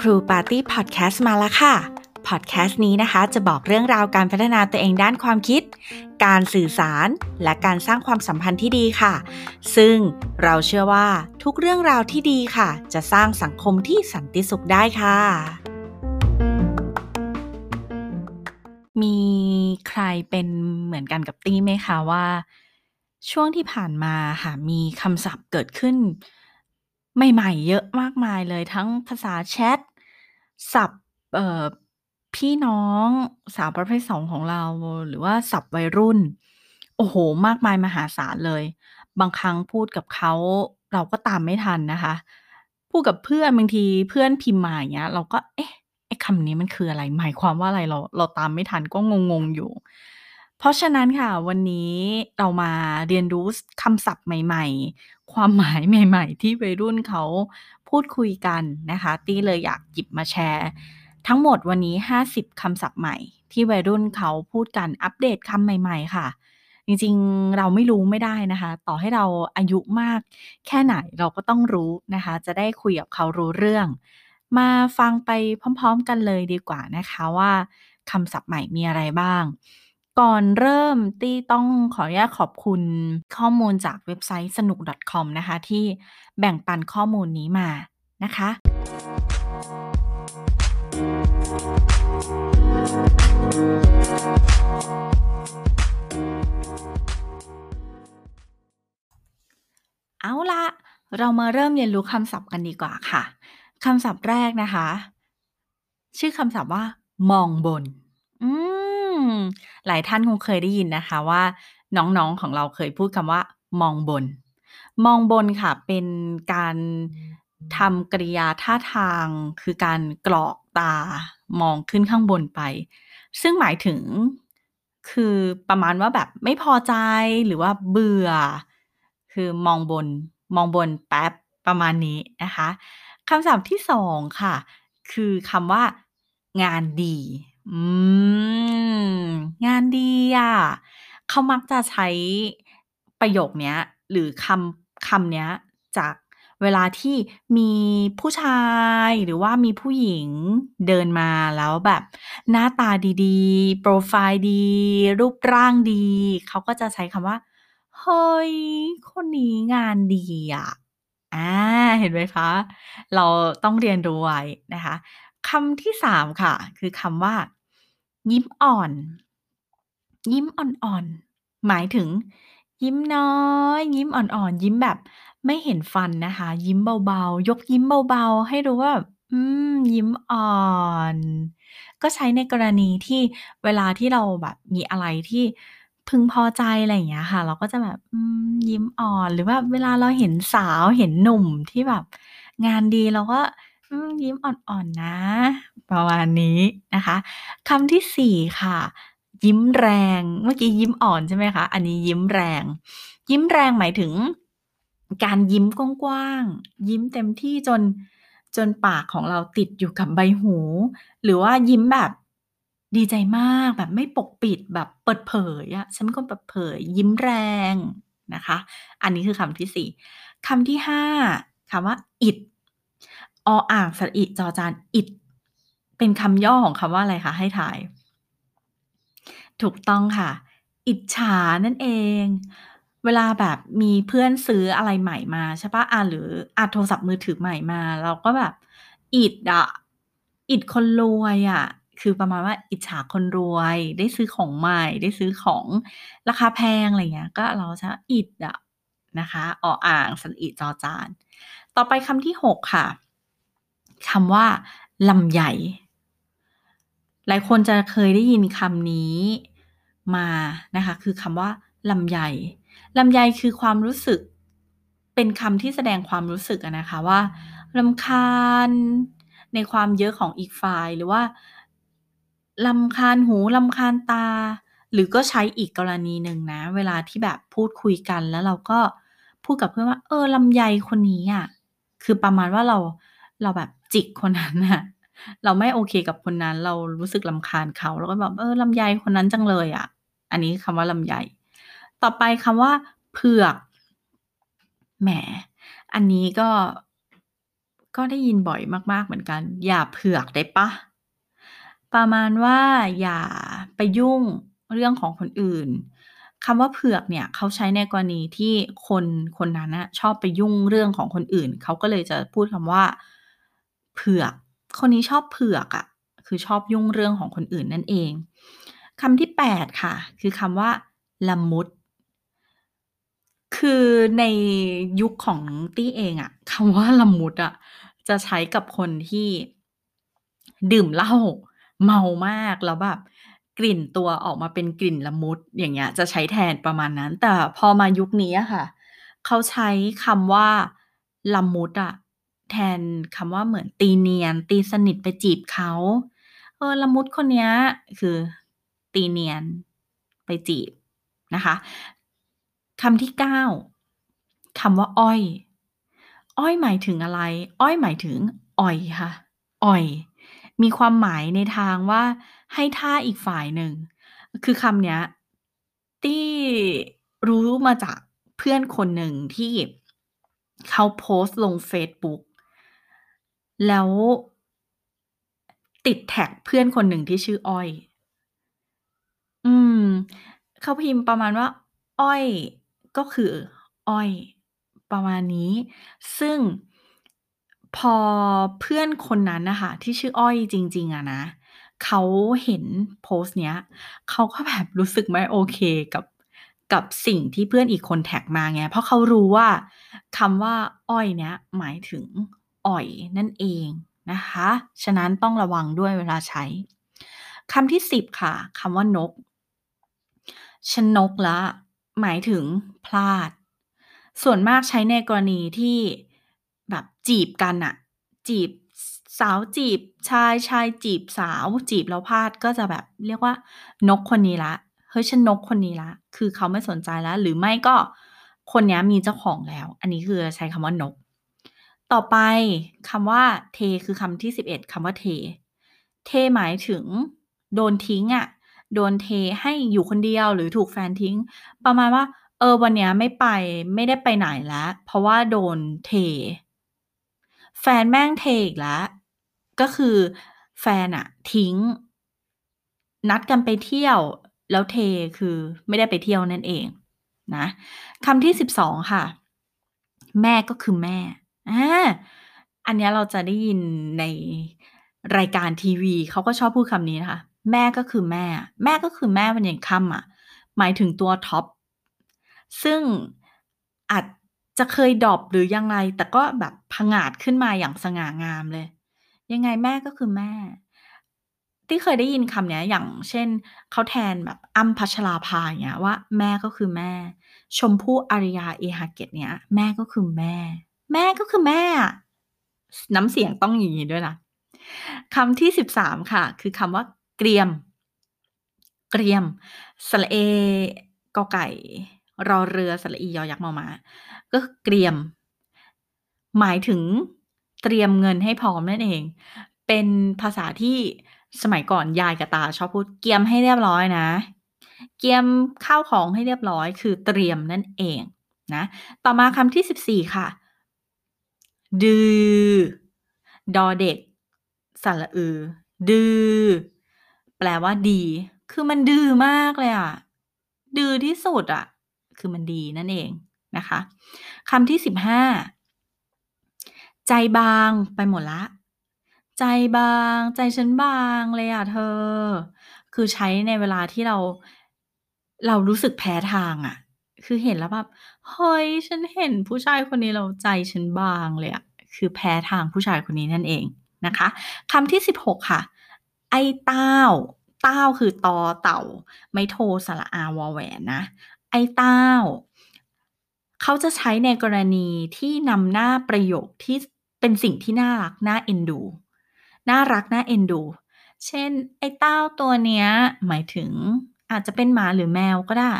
ครูปาร์ตี้พอดแคสต์มาแล้วค่ะ พอดแคสต์นี้นะคะจะบอกเรื่องราวการพัฒนาตัวเองด้านความคิด การสื่อสาร และการสร้างความสัมพันธ์ที่ดีค่ะ ซึ่งเราเชื่อว่าทุกเรื่องราวที่ดีค่ะ จะสร้างสังคมที่สันติสุขได้ค่ะ มีใครเป็นเหมือนกันกับตี้ไหมคะว่า ช่วงที่ผ่านมาค่ะ มีคำศัพท์เกิดขึ้นใหม่ ๆ เยอะมากมายเลย ทั้งภาษาแชทศัพท์ เอ่อ พี่น้องสาวประเภทสองของเรา หรือว่าศัพท์วัยรุ่น โอ้โหมากมายมหาศาลเลย บางครั้งพูดกับเขา เราก็ตามไม่ทันนะคะ พูดกับเพื่อน บางทีเพื่อนพิมพ์มา อย่างเงี้ย เราก็ เอ๊ะ ไอ้คำนี้มันคืออะไร หมายความว่าอะไร เรา เราตามไม่ทัน ก็งง ๆ อยู่ เพราะฉะนั้นค่ะ วันนี้เรามาเรียนรู้คำศัพท์ใหม่ ๆ ความหมายใหม่ ๆ ที่วัยรุ่นเขาพูดคุยกันนะคะ ตี้เลยอยากหยิบมาแชร์ ทั้งหมดวันนี้ 50คำศัพท์ใหม่ ที่วัยรุ่นเขาพูดกันอัปเดตคำใหม่ ๆ ค่ะ จริงๆเราไม่รู้ไม่ได้นะคะ ต่อให้เราอายุมาก แค่ไหนเราก็ต้องรู้นะคะ จะได้คุยกับเขารู้เรื่อง มาฟังไปพร้อม ๆ กันเลยดีกว่านะคะว่าคำศัพท์ใหม่มีอะไรบ้าง ก่อนเริ่มตี้ต้องขออนุญาตขอบคุณข้อมูลจากเว็บไซต์สนุก .com นะคะ ที่แบ่งปันข้อมูลนี้มานะคะ เอาละเรามาเริ่มเรียนรู้คำศัพท์กันดีกว่าค่ะคำศัพท์แรกนะคะ ชื่อคำศัพท์ว่ามองบน อืม หลายท่านคงเคยได้ยินนะคะว่า น้องๆของเราเคยพูดคำว่า มองบน มองบนค่ะ เป็นการทำกริยาท่าทาง คือการกรอกตามองขึ้นข้างบนไป ซึ่งหมายถึงคือประมาณว่าแบบไม่พอใจหรือว่าเบื่อ คือมองบน มองบนแป๊บประมาณนี้นะคะคำศัพท์ที่สองค่ะ คือคำว่า งานดี อืม งานดีอะ เขามักจะใช้ประโยคเนี้ย หรือคำ คำเนี้ย จากเวลาที่มีผู้ชาย หรือว่ามีผู้หญิงเดินมาแล้วแบบหน้าตาดี ๆ โปรไฟล์ดี รูปร่างดี เขาก็จะใช้คำว่า เฮ้ย คนนี้งานดีอะ อา เห็นไหมคะ เราต้องเรียนรู้ไว้นะคะ คำที่สามค่ะ คือคำว่า ยิ้มอ่อน ยิ้มอ่อนๆ หมายถึง ยิ้มน้อย ยิ้มอ่อนๆ ยิ้มแบบไม่เห็นฟันนะคะ ยิ้มเบาๆ ยกยิ้มเบาๆ ให้รู้ว่า อืม ยิ้มอ่อน ก็ใช้ในกรณีที่เวลาที่เราแบบมีอะไรที่พึงพอใจอะไรอย่างเงี้ยค่ะ เราก็จะแบบยิ้มอ่อน หรือว่าเวลาเราเห็นสาวเห็นหนุ่มที่แบบ งานดีเราก็ อืม ยิ้มอ่อน ๆ นะ ประมาณนี้นะคะ คำที่สี่ค่ะ ยิ้มแรง เมื่อกี้ยิ้มอ่อนใช่ไหมคะ อันนี้ยิ้มแรง ยิ้มแรงหมายถึง การยิ้มกว้าง ๆ ยิ้มเต็มที่จน จนปากของเราติดอยู่กับใบหู หรือว่ายิ้มแบบดีใจมาก แบบไม่ปกปิดแบบเปิดเผยอะ ฉันเป็นคนเปิดเผย ยิ้มแรงนะคะ อันนี้คือคำที่สี่คำที่ห้าคำว่า อิฐ ออ่างสระอิจอจานอิฐเป็นคำย่อของคำว่าอะไรคะให้ทาย ถูกต้องค่ะ อิจฉานั่นเอง เวลาแบบมีเพื่อนซื้ออะไรใหม่มาใช่เปล่าหรืออาโทรศัพท์มือถือใหม่มา เราก็แบบ อิจอะอิจคนรวยอะคือประมาณว่าอิจฉาคนรวย ได้ซื้อของใหม่ ได้ซื้อของราคาแพงอะไรเงี้ย ก็เราจะอิจอะนะคะออ่างสระอิจอจาน ต่อไปคำที่หกค่ะ คำว่าลำไยหลายคนจะเคยได้ยินคำนี้มานะคะ คือคำว่าลำไยลำไยคือความรู้สึก เป็นคำที่แสดงความรู้สึกนะคะว่ารำคาญในความเยอะของอีกฝ่ายหรือว่ารำคาญหูรำคาญตา หรือก็ใช้อีกกรณีหนึ่งนะ เวลาที่แบบพูดคุยกันแล้วเราก็พูดกับเพื่อนว่า เออลำไยคนนี้อะ คือประมาณว่าเรา เราแบบจิกคนนั้นน่ะเราไม่โอเคกับคนนั้น เรารู้สึกรำคาญเขาเราก็แบบเออลำไยคนนั้นจังเลยอะอันนี้คำว่าลำไยต่อไปคำว่า เผือกแหม อันนี้ก็ก็ได้ยินบ่อยมาก ๆ เหมือนกัน อย่าเผือกได้ปล่าประมาณว่าอย่าไปยุ่งเรื่องของคนอื่นคำว่าเผือกเนี่ยเขาใช้ในกรณีที่คนคนนั้นนะชอบไปยุ่งเรื่องของคนอื่น เขาก็เลยจะพูดคำว่า เผือก คนนี้ชอบเผือกอะคือชอบยุ่งเรื่องของคนอื่นนั่นเองคำที่8ค่ะ คือคำว่าละมุด คือในยุคของตี้เองอะคำว่าละมุดอะจะใช้กับคนที่ดื่มเหล้าเมามากแล้วแบบกลิ่นตัวออกมาเป็นกลิ่นละมุดอย่างเงี้ย จะใช้แทนประมาณนั้น แต่พอมายุคนี้ค่ะ เขาใช้คำว่าละมุดอะ แทนคำว่าเหมือนตีเนียน ตีสนิทไปจีบเขาเออละมุดคนนี้คือ ตีเนียนไปจีบนะคะคำที่ 9คำว่าอ้อย อ้อยหมายถึงอะไร?อ้อยหมายถึงอ่อยค่ะ อ่อย มีความหมายในทางว่าให้ท่าอีกฝ่ายหนึ่ง คือคำเนี้ยตี้รู้มาจากเพื่อนคนหนึ่งที่เขาโพสต์ลงเฟซบุ๊ก แล้วติดแท็กเพื่อนคนหนึ่งที่ชื่ออ้อย อืม เขาพิมพ์ประมาณว่า อ้อย ก็คือ อ้อย ประมาณนี้ ซึ่งพอเพื่อนคนนั้นนะคะที่ชื่ออ้อยจริง ๆอะนะเขาเห็นโพสต์เนี้ยเขาก็แบบรู้สึกไม่โอเคกับกับสิ่งที่เพื่อนอีกคนแท็กมาไง เพราะเขารู้ว่าคำว่าอ้อยเนี้ยหมายถึง อ่อยนั่นเองนะคะ ฉะนั้นต้องระวังด้วยเวลาใช้คำที่ 10 ค่ะคำว่านกฉันนกแล้วหมายถึงพลาด ส่วนมากใช้ในกรณีที่แบบจีบกันน่ะจีบสาวจีบชายชายจีบสาว จีบแล้วพลาดก็จะแบบเรียกว่านกคนนี้ล้วเฮ้ยฉันนกคนนี้ล้วคือเขาไม่สนใจแล้ว หรือไม่ก็คนนี้มีเจ้าของแล้ว อันนี้คือใช้คำว่านก ต่อไปคำว่าเทคือคำที่ 11คำว่าเท เทหมายถึง โดนทิ้งอะโดนเทให้อยู่คนเดียวหรือถูกแฟนทิ้ง ประมาณว่า เออวันเนี้ยไม่ไปไม่ได้ไปไหนแล้ว เพราะว่าโดนเท แฟนแม่งเทอีกแล้ว ก็คือแฟนน่ะทิ้ง นัดกันไปเที่ยว แล้วเทคือไม่ได้ไปเที่ยวนั่นเองนะคำที่ 12 ค่ะ แม่ก็คือแม่ อา อันเนี้ยเราจะได้ยินในรายการทีวี เขาก็ชอบพูดคำนี้นะคะ แม่ก็คือแม่อะ แม่ก็คือแม่วันยังค่ำอะ หมายถึงตัว top ซึ่งอาจจะเคย drop หรือยังไง แต่ก็แบบผงาดขึ้นมาอย่างสง่างามเลย ยังไงแม่ก็คือแม่ตี้เคยได้ยินคำเนี้ย อย่างเช่น เขาแทนแบบอ้ำพัชราภา อย่างเงี้ยว่า แม่ก็คือแม่ ชมพู่ อารยา เอหเกต เงี้ย แม่ก็คือแม่ แม่ก็คือแม่ น้ำเสียงต้องอย่างงี้ด้วยนะคำที่13ค่ะ คือคำว่าเกรียม เกรียมสระเอกอไก่ รอเรือสระอียอยักษ์มอมา ก็เกรียม หมายถึงเตรียมเงินให้พร้อมนั่นเอง เป็นภาษาที่สมัยก่อนยายกับตาชอบพูด"เกียมให้เรียบร้อยนะ"เกียมข้าวของให้เรียบร้อย คือเตรียมนั่นเองนะ ต่อมาคำที่ 14 ค่ะ ดือ ดอเด็ก สระอือ ดือ แปลว่าดี คือมันดื้อมากเลยอะดื้อที่สุดอะคือมันดีนั่นเองนะคะคำที่15ใจบางไปหมดล้วใจบาง ใจฉันบางเลยอะเธอ คือใช้ในเวลาที่เรา เรารู้สึกแพ้ทางอะ คือเห็นแล้วแบบ เฮ้ย ฉันเห็นผู้ชายคนนี้แล้วใจฉันบางเลยอะคือแพ้ทางผู้ชายคนนี้นั่นเองนะคะคำที่ 16 ค่ะ ไอ้เต้า เต้าคือตอเต่า ไม้โทสระอาวอแหวนนะ ไอ้เต้า เขาจะใช้ในกรณีที่นำหน้าประโยคที่เป็นสิ่งที่น่ารักน่าเอ็นดู น่ารักน่าเอ็นดู เช่น ไอ้เต้าตัวเนี้ย หมายถึงอาจจะเป็นหมาหรือแมวก็ได้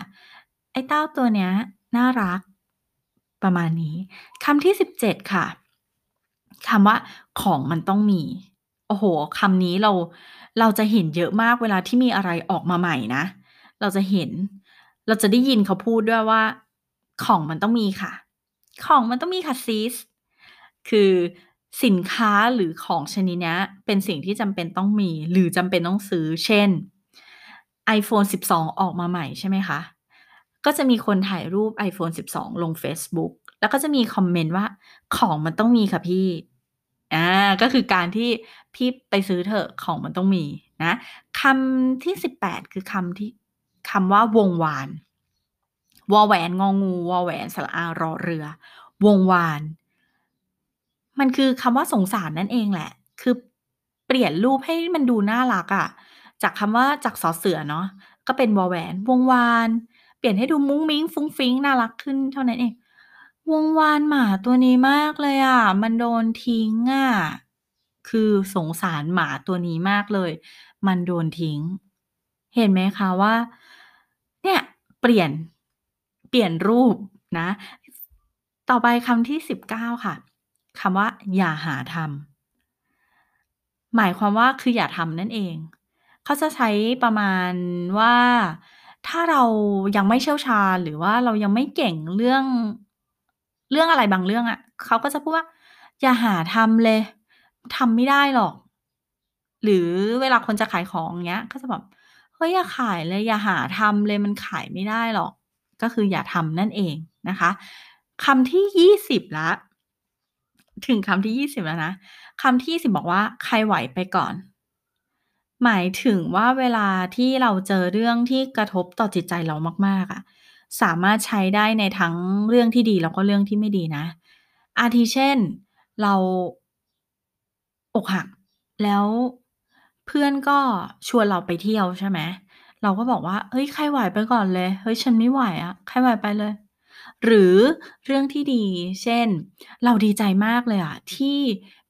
ไอ้เต้าตัวเนี้ยน่ารัก ประมาณนี้คำที่17ค่ะคำว่าของมันต้องมี โอ้โฮคำนี้เราเราจะเห็นเยอะมากเวลาที่มีอะไรออกมาใหม่นะ เราจะเห็น เราจะได้ยินเขาพูดด้วยว่า ของมันต้องมีค่ะ ของมันต้องมีค่ะ Sis คือสินค้าหรือของชนิดนี้เป็นสิ่งที่จำเป็นต้องมี หรือจำเป็นต้องซื้อ เช่น iPhone 12 ออกมาใหม่ใช่ไหมคะ ก็จะมีคนถ่ายรูป iPhone 12 ลงเฟซบุ๊กแล้วก็จะมีคอมเมนต์ว่าของมันต้องมีค่ะพี่อ่าก็คือการที่พี่ไปซื้อเถอะของมันต้องมีนะคำที่ 18 คือคำที่คำว่าวงวานวอแหวนงองูวอแหวนสระอารอเรือ วงวาน มันคือคำว่าสงสารนั่นเองแหละ คือเปลี่ยนรูปให้มันดูน่ารักอะจากคำว่าจากสอเสือเนาะก็เป็นวอแหวน วงวาน เปลี่ยนให้ดูมุ้งมิ้งฟุ้งฟิ้งน่ารักขึ้นเท่านั้นเอง วงวานหมาตัวนี้มากเลยอะมันโดนทิ้งอะคือสงสารหมาตัวนี้มากเลย มันโดนทิ้ง เห็นไหมคะว่า เนี่ย เปลี่ยน เปลี่ยนรูปนะ ต่อไปคำที่19ค่ะคำว่า อย่าหาทำหมายความว่าคืออย่าทำนั่นเอง เขาจะใช้ประมาณว่า ถ้าเรายังไม่เชี่ยวชาญ หรือว่าเรายังไม่เก่งเรื่อง เรื่องอะไรบางเรื่องอะ เขาก็จะพูดว่า อย่าหาทำเลย ทำไม่ได้หรอก หรือเวลาคนจะขายของอย่างเงี้ย ก็จะแบบเฮ้ยอย่าขายเลย อย่าหาทำเลยมันขายไม่ได้หรอก ก็คืออย่าทำนั่นเองนะคะคำที่20แล้วถึงคำที่20แล้วนะคำที่20บอกว่า ใครไหวไปก่อน หมายถึงว่าเวลาที่เราเจอเรื่องที่กระทบต่อจิตใจเรามาก ๆ อะ สามารถใช้ได้ในทั้งเรื่องที่ดี แล้วก็เรื่องที่ไม่ดีนะ อาทิเช่น เรา อกหัก แล้วเพื่อนก็ชวนเราไปเที่ยว ใช่ไหม เราก็บอกว่า เฮ้ย ใครไหวไปก่อนเลย เฮ้ย ฉันไม่ไหวอะ ใครไหวไปเลย หรือเรื่องที่ดี เช่น เราดีใจมากเลยอะที่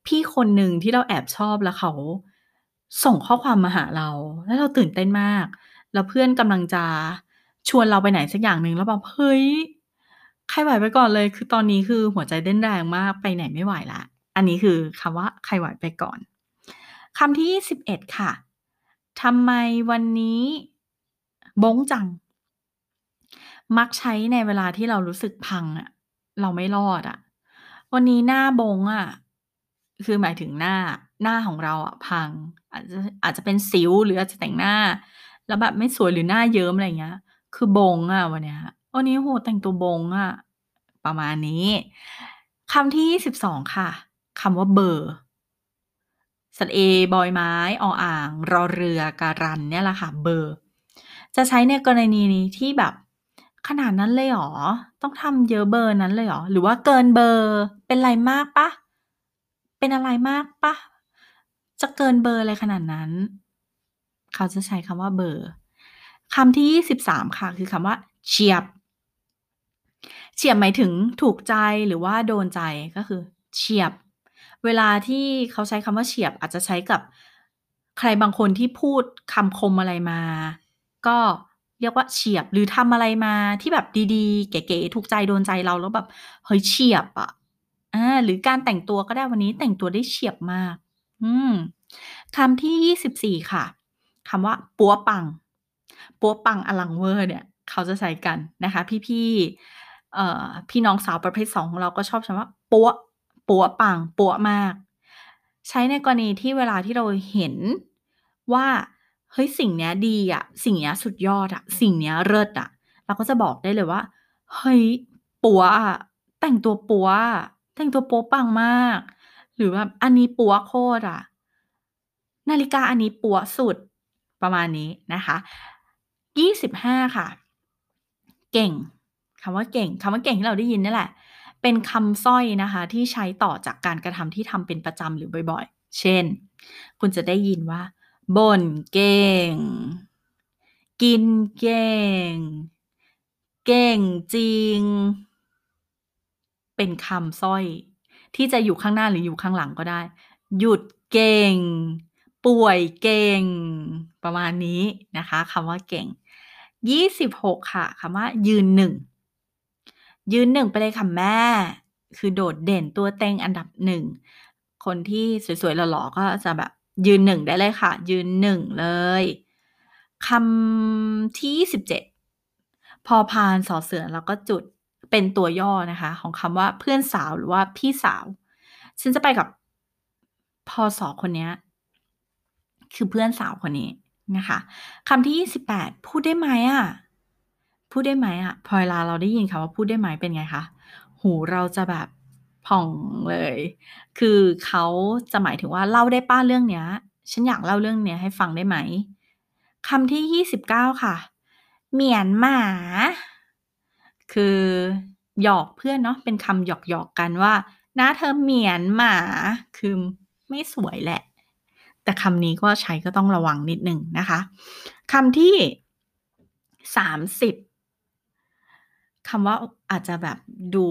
พี่คนหนึ่งที่เราแอบชอบ แล้วเขา ส่งข้อความมาหาเรา แล้วเราตื่นเต้นมาก แล้วเพื่อนกำลังจะชวนเราไปไหนสักอย่างหนึ่งแล้วแบบเฮ้ยใครไหวไปก่อนเลย คือตอนนี้คือหัวใจเต้นแรงมากไปไหนไม่ไหวล้วอันนี้คือคำว่าใครไหวไปก่อนคำที่21ค่ะทำไมวันนี้บงจัง มักใช้ในเวลาที่เรารู้สึกพังอะเราไม่รอดอะวันนี้หน้าบงอะคือหมายถึงหน้า หน้าของเราอะพัง อาจจะอาจจะเป็นสิวหรืออาจจะแต่งหน้า แล้วแบบไม่สวยหรือหน้าเยิ้มอะไรอย่างเงี้ย คือบงอะวันเนี้ยวันนี้โอ้โฮแต่งตัวบงอะประมาณนี้คำที่22ค่ะคำว่าเบอร์สระเอบอยไม้ออ่าง รอเรือการันเนี่ยแหละค่ะเบอร์ จะใช้ในกรณีนี้ที่แบบ ขนาดนั้นเลยหรอ ต้องทำเยอะเบอร์นั้นเลยหรอ หรือว่าเกินเบอร์ เป็นไรมากปล่าเป็นอะไรมากปล่า จะเกินเบอร์อะไรขนาดนั้น เขาจะใช้คำว่าเบอร์คำที่ 23 ค่ะ คือคำว่าเฉียบ เฉียบหมายถึงถูกใจหรือว่าโดนใจก็คือ เฉียบ เวลาที่เขาใช้คำว่าเฉียบอาจจะใช้กับใครบางคนที่พูดคำคมอะไรมา ก็เรียกว่าเฉียบหรือทำอะไรมาที่แบบดีๆ เก๋ๆถูกใจโดนใจเราแล้วแบบเฮ้ยเฉียบอะอ่าหรือการแต่งตัวก็ได้วันนี้แต่งตัวได้เฉียบมาก อืมคำที่24ค่ะคำว่าปัวปัง ปัวปังอลังเวอร์เนี่ย เขาจะใช้กันนะคะ พี่ๆเอ่อพี่น้องสาวประเภท2ของเราก็ชอบใช้ว่าปัวปัวปังปัวมาก ใช้ในกรณีที่เวลาที่เราเห็นว่าเฮ้ยสิ่งเนี้ยดีอะสิ่งเนี้ยสุดยอดอะสิ่งเนี้ยเลิศอะเราก็จะบอกได้เลยว่า เฮ้ยปัวอะแต่งตัวปัวแต่งตัวปั๊วปังมาก หรือแบบอันนี้ปัวโคตรอะนาฬิกาอันนี้ปัวสุดประมาณนี้นะคะ25ค่ะ เก่งคำว่าเก่งคำว่าเก่งที่เราได้ยินนี่แหละ เป็นคำสร้อยนะคะ ที่ใช้ต่อจากการกระทำที่ทำเป็นประจำหรือบ่อยๆ เช่น คุณจะได้ยินว่าบ่นเก่ง กินเก่ง เก่งจริง เป็นคำสร้อย ที่จะอยู่ข้างหน้าหรืออยู่ข้างหลังก็ได้ หยุดเก่ง ป่วยเก่ง ประมาณนี้นะคะคำว่าเก่ง 26 ค่ะคำว่า ยืนหนึ่งยืนหนึ่งไปเลยค่ะแม่ คือโดดเด่นตัวเต็งอันดับ1คนที่สวยๆหล่อๆก็จะแบบยืนหนึ่งได้เลยค่ะ ยืนหนึ่งเลยคำที่ 27 พอพานสอเสือแล้วก็จุด เป็นตัวย่อนะคะ ของคำว่าเพื่อนสาวหรือว่าพี่สาว ฉันจะไปกับพอสอคนนี้คือเพื่อนสาวคนนี้นะคะคำที่ 28 พูดได้ไหมอะ พูดได้ไหมอะ พอเวลาเราได้ยินคำว่าพูดได้ไหมเป็นไงคะหูเราจะแบบผ่องเลย คือเขาจะหมายถึงว่าเล่าได้ป้าเรื่องเนี้ย ฉันอยากเล่าเรื่องเนี้ยให้ฟังได้ไหมคำที่ 29 ค่ะ เหมียนหมา คือหยอกเพื่อนเนาะเป็นคำหยอกหยอกกันว่านะเธอเหมียนหมา คือไม่สวยแหละ แต่คำนี้ก็ใช้ก็ต้องระวังนิดหนึ่งนะคะคำที่30คำว่าอาจจะแบบดู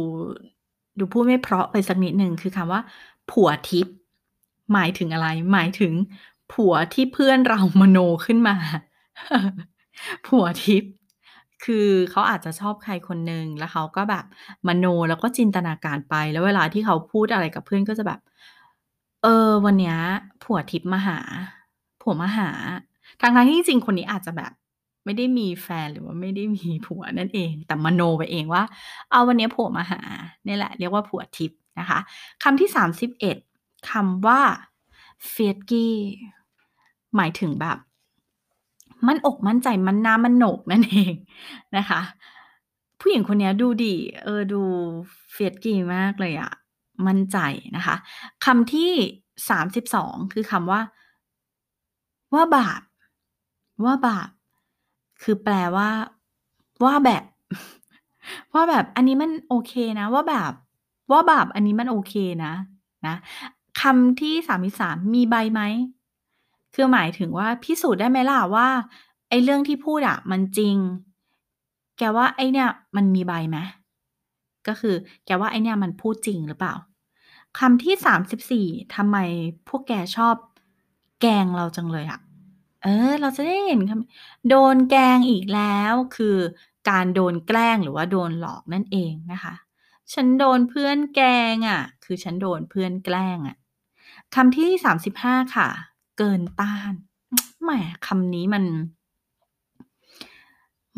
ดูพูดไม่เพราะไปสักนิดหนึ่งคือคำว่า ผัวทิพย์หมายถึงอะไร หมายถึงผัวที่เพื่อนเรามโนขึ้นมา ผัวทิพย์ คือเขาอาจจะชอบใครคนหนึ่ง แล้วเขาก็แบบมโนแล้วก็จินตนาการไป แล้วเวลาที่เขาพูดอะไรกับเพื่อนก็จะแบบ เออ วันเนี้ยผัวทิพย์มาหา ผัวมาหา ทางทางที่จริงคนนี้อาจจะแบบ ไม่ได้มีแฟนหรือว่าไม่ได้มีผัวนั่นเอง แต่มโนไปเองว่า เอาวันนี้ผัวมาหาเนี่ยแหละ เรียกว่าผัวทิพย์นะคะคำที่31คำว่าเฟียดกี้หมายถึงแบบ มั่นอกมั่นใจมันนามันโหนกนั่นเองนะคะ ผู้หญิงคนนี้ดูดี เออดูเฟียดกี้มากเลยอะมั่นใจนะคะคำที่32คือคำว่า ว่าบาป ว่าบาป คือแปลว่า ว่าแบบ ว่าแบบอันนี้มันโอเคนะ ว่าแบบ ว่าบาปอันนี้มันโอเคนะนะคำที่33มีใบไหม คือหมายถึงว่าพิสูจน์ได้ไหมล่ะว่า ไอ้เรื่องที่พูดอะมันจริง แกว่าไอ้เนี่ยมันมีใบไหมก็คือ แกว่าไอ้เนี่ยมันพูดจริงหรือเปล่าคำที่34ทำไมพวกแกชอบ แกงเราจังเลยอะเออ เราจะได้เห็นคำโดนแกงอีกแล้วคือการโดนแกล้งหรือว่าโดนหลอกนั่นเองนะคะ ฉันโดนเพื่อนแกงอะคือฉันโดนเพื่อนแกล้งอะคำที่35ค่ะ เกินต้านแหมคำนี้มัน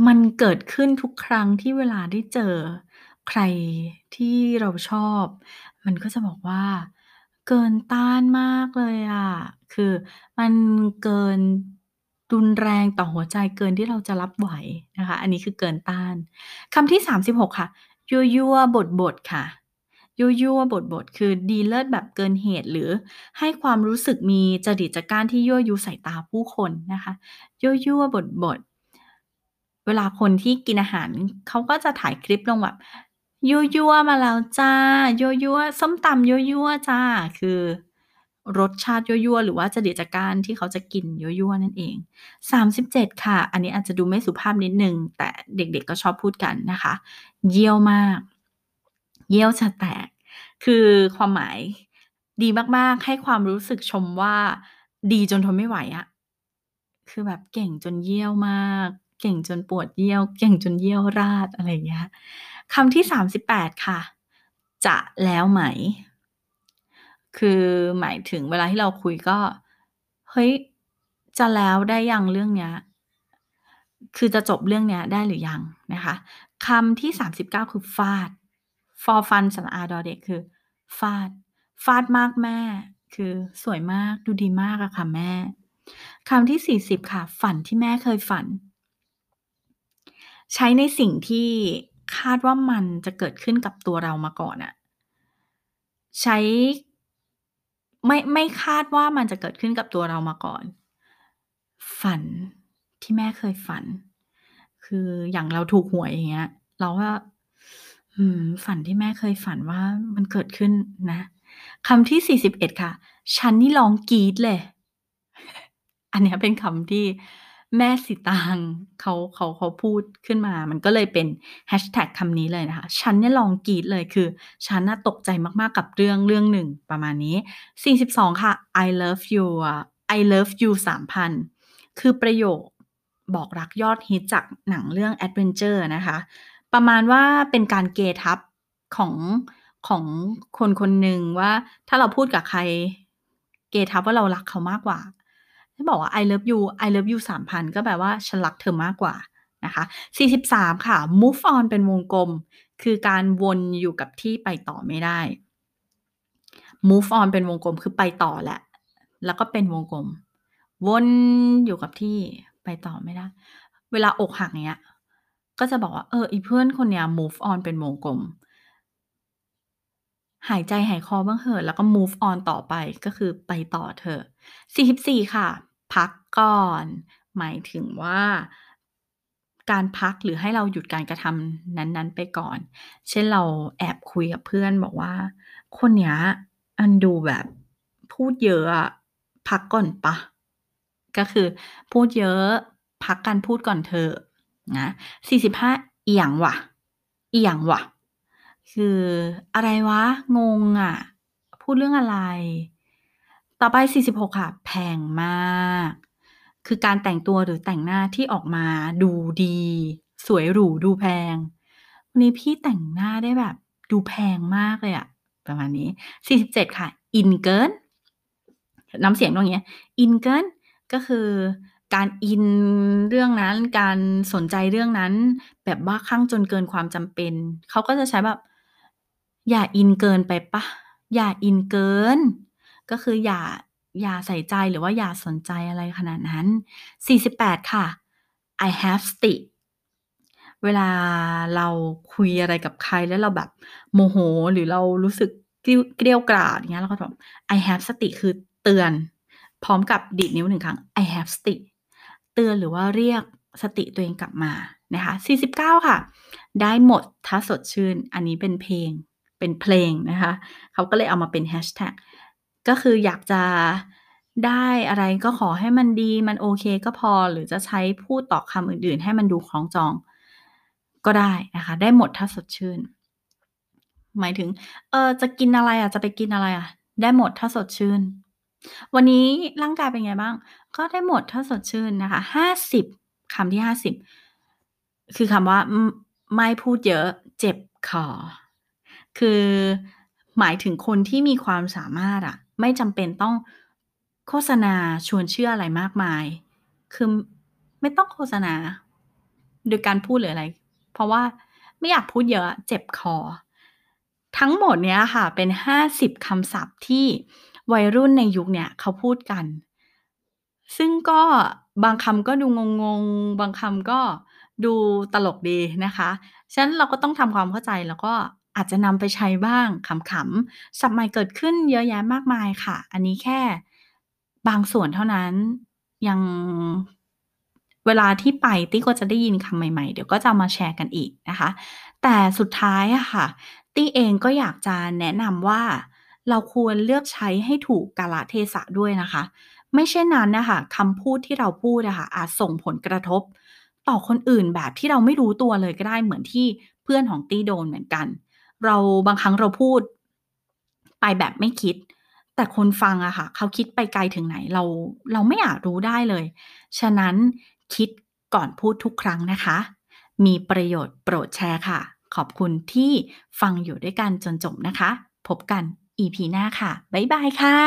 มันเกิดขึ้นทุกครั้งที่เวลาได้เจอใครที่เราชอบ มันก็จะบอกว่า เกินต้านมากเลยอะคือมันเกินรุนแรงต่อหัวใจเกินที่เราจะรับไหวนะคะ อันนี้คือเกินต้านคำที่ 36 ค่ะ ยั่วยั่วบทบทค่ะ ยั่วยั่วบทบทคือดีเลิศแบบเกินเหตุ หรือให้ความรู้สึกมีจริตจักรานที่ยั่วยุสายตาผู้คนนะคะยั่วยั่วบทบทเวลาคนที่กินอาหารเขาก็จะถ่ายคลิปลงแบบยั่วยั่วมาแล้วจ้ายั่วยั่วส้มตำยั่วยั่วจ้า คือ รสชาติยั่วยั่วหรือว่าจริตจักรานที่เขาจะกินยั่วยั่วนั่นเอง 37 ค่ะ อันนี้อาจจะดูไม่สุภาพนิดนึง แต่เด็กๆก็ชอบพูดกันนะคะ เยี่ยวมาก เยี่ยวจะแตก คือความหมายดีมากๆ ให้ความรู้สึกชมว่า ดีจนทนไม่ไหวอะคือแบบเก่งจนเยี่ยวมาก เก่งจนปวดเยี่ยว เก่งจนเยี่ยวราดอะไรอย่างเงี้ยคำที่38ค่ะ จะแล้วไหม คือหมายถึงเวลาที่เราคุยก็ เฮ้ย จะแล้วได้ยังเรื่องเนี้ย คือจะจบเรื่องเนี้ยได้หรือยังนะคะคำที่39คือฟาด for fun สระอาดอเด็กคือ ฟาด ฟาดมากแม่ คือสวยมากดูดีมากอะค่ะแม่คำที่40ค่ะ ฝันที่แม่เคยฝัน ใช้ในสิ่งที่คาดว่ามันจะเกิดขึ้นกับตัวเรามาก่อนอะใช้ไม่ไม่คาดว่ามันจะเกิดขึ้นกับตัวเรามาก่อน ฝันที่แม่เคยฝัน คืออย่างเราถูกหวยอย่างเงี้ย เราก็ อืม ฝันที่แม่เคยฝันว่ามันเกิดขึ้นนะ คำที่ 41 ค่ะ ฉันนี่ร้องกรี๊ดเลย อันเนี้ยเป็นคำที่แม่สีตางเขาเขาเขาพูดขึ้นมา มันก็เลยเป็นแฮชแท็กคำนี้เลยนะคะ ฉันเนี่ยร้องกรีดเลยคือ ฉันน่ะตกใจมากๆกับเรื่องเรื่องหนึ่งประมาณนี้ 42 ค่ะ I love you I love you 3,000 คือประโยคบอกรักยอดฮิตจากหนังเรื่อง Adventure นะคะ ประมาณว่าเป็นการเกทับของของคนคนหนึ่งว่า ถ้าเราพูดกับใคร เกทับว่าเรารักเขามากกว่าถ้าบอกว่า I love you I love you 3,000ก็แปลว่าฉันรักเธอมากกว่านะคะ43 ค่ะ move on เป็นวงกลม คือการวนอยู่กับที่ไปต่อไม่ได้ move on เป็นวงกลมคือไปต่อแหละ แล้วก็เป็นวงกลม วนอยู่กับที่ไปต่อไม่ได้ เวลาอกหักเนี้ย ก็จะบอกว่า เออ อีเพื่อนคนเนี้ย move on เป็นวงกลม หายใจหายคอบ้างเหอะ แล้วก็ move on ต่อไป ก็คือไปต่อเถอะ44 ค่ะ พักก่อน หมายถึงว่าการพักหรือให้เราหยุดการกระทำนั้น ๆ ไปก่อน เช่นเราแอบคุยกับเพื่อนบอกว่า คนเนี้ยอันดูแบบพูดเยอะพักก่อนปล่า?ก็คือพูดเยอะ พักการพูดก่อนเถอะ นะ45อิหยังวะอิหยังวะคืออะไรวะ งงอะพูดเรื่องอะไร ต่อไป 46 ค่ะ แพงมาก คือการแต่งตัวหรือแต่งหน้าที่ออกมาดูดี สวยหรูดูแพง วันนี้พี่แต่งหน้าได้แบบ ดูแพงมากเลยอะประมาณนี้ 47 ค่ะ อินเกินน้ำเสียงต้องอย่างเงี้ย อินเกินก็คือ การอินเรื่องนั้น การสนใจเรื่องนั้น แบบบ้าคลั่งจนเกินความจำเป็น เขาก็จะใช้แบบ อย่าอินเกินไปปล่าอย่าอินเกิน ก็คืออย่าอย่าใส่ใจหรือว่าอย่าสนใจอะไรขนาดนั้น 48 ค่ะ I have สติ เวลาเราคุยอะไรกับใครแล้วเราแบบโมโห หรือเรารู้สึกเกรี้ยวกราดอย่างเงี้ยเราก็จะแบบ I have สติคือเตือน พร้อมกับดีดนิ้ว1ครั้ง I have สติ ตือนหรือว่าเรียกสติตัวเองกลับมานะคะ49 ค่ะ ได้หมดถ้าสดชื่น อันนี้เป็นเพลงเป็นเพลงนะคะเขาก็เลยเอามาเป็นแฮชแท็กก็คืออยากจะได้อะไรก็ขอให้มันดีมันโอเคก็พอหรือจะใช้พูดต่อคำอื่นๆ ให้มันดูคล้องจองก็ได้นะคะ ได้หมดถ้าสดชื่น หมายถึง เออจะกินอะไรอะจะไปกินอะไรอะ ได้หมดถ้าสดชื่น วันนี้ร่างกายเป็นไงบ้าง ก็ได้หมดถ้าสดชื่นนะคะ 50 คำที่ 50 คือคำว่าอไม่พูดเยอะเจ็บคอ คือหมายถึงคนที่มีความสามารถอะ ไม่จำเป็นต้องโฆษณาชวนเชื่ออะไรมากมาย คือไม่ต้องโฆษณา โดยการพูดหรืออะไร เพราะว่าไม่อยากพูดเยอะอะเจ็บคอ ทั้งหมดเนี้ยค่ะเป็น 50 คำศัพท์ที่ วัยรุ่นในยุคเนี้ยเขาพูดกัน ซึ่งก็บางคำก็ดูงงๆ บางคำก็ดูตลกดีนะคะ ฉะนั้นเราก็ต้องทำความเข้าใจแล้วก็อาจจะนำไปใช้บ้างขำๆศัพท์ใหม่เกิดขึ้นเยอะแยะมากมายค่ะ อันนี้แค่บางส่วนเท่านั้นยังเวลาที่ไปตี้ก็จะได้ยินคำใหม่ๆ เดี๋ยวก็จะมาแชร์กันอีกนะคะ แต่สุดท้ายอะค่ะ ตี้เองก็อยากจะแนะนำว่า เราควรเลือกใช้ให้ถูกกาลเทศะด้วยนะคะ ไม่เช่นนั้นนะคะคำพูดที่เราพูดอะคะอาจส่งผลกระทบ ต่อคนอื่นแบบที่เราไม่รู้ตัวเลยก็ได้เหมือนที่เพื่อนของตี้โดนเหมือนกัน เราบางครั้งเราพูดไปแบบไม่คิด แต่คนฟังอะค่ะ เขาคิดไปไกลถึงไหนเราเราไม่อาจรู้ได้เลย ฉะนั้นคิดก่อนพูดทุกครั้งนะคะ มีประโยชน์โปรดแชร์ค่ะ ขอบคุณที่ฟังอยู่ด้วยกันจนจบนะคะ พบกัน EP หน้าค่ะ บ๊ายบายค่ะ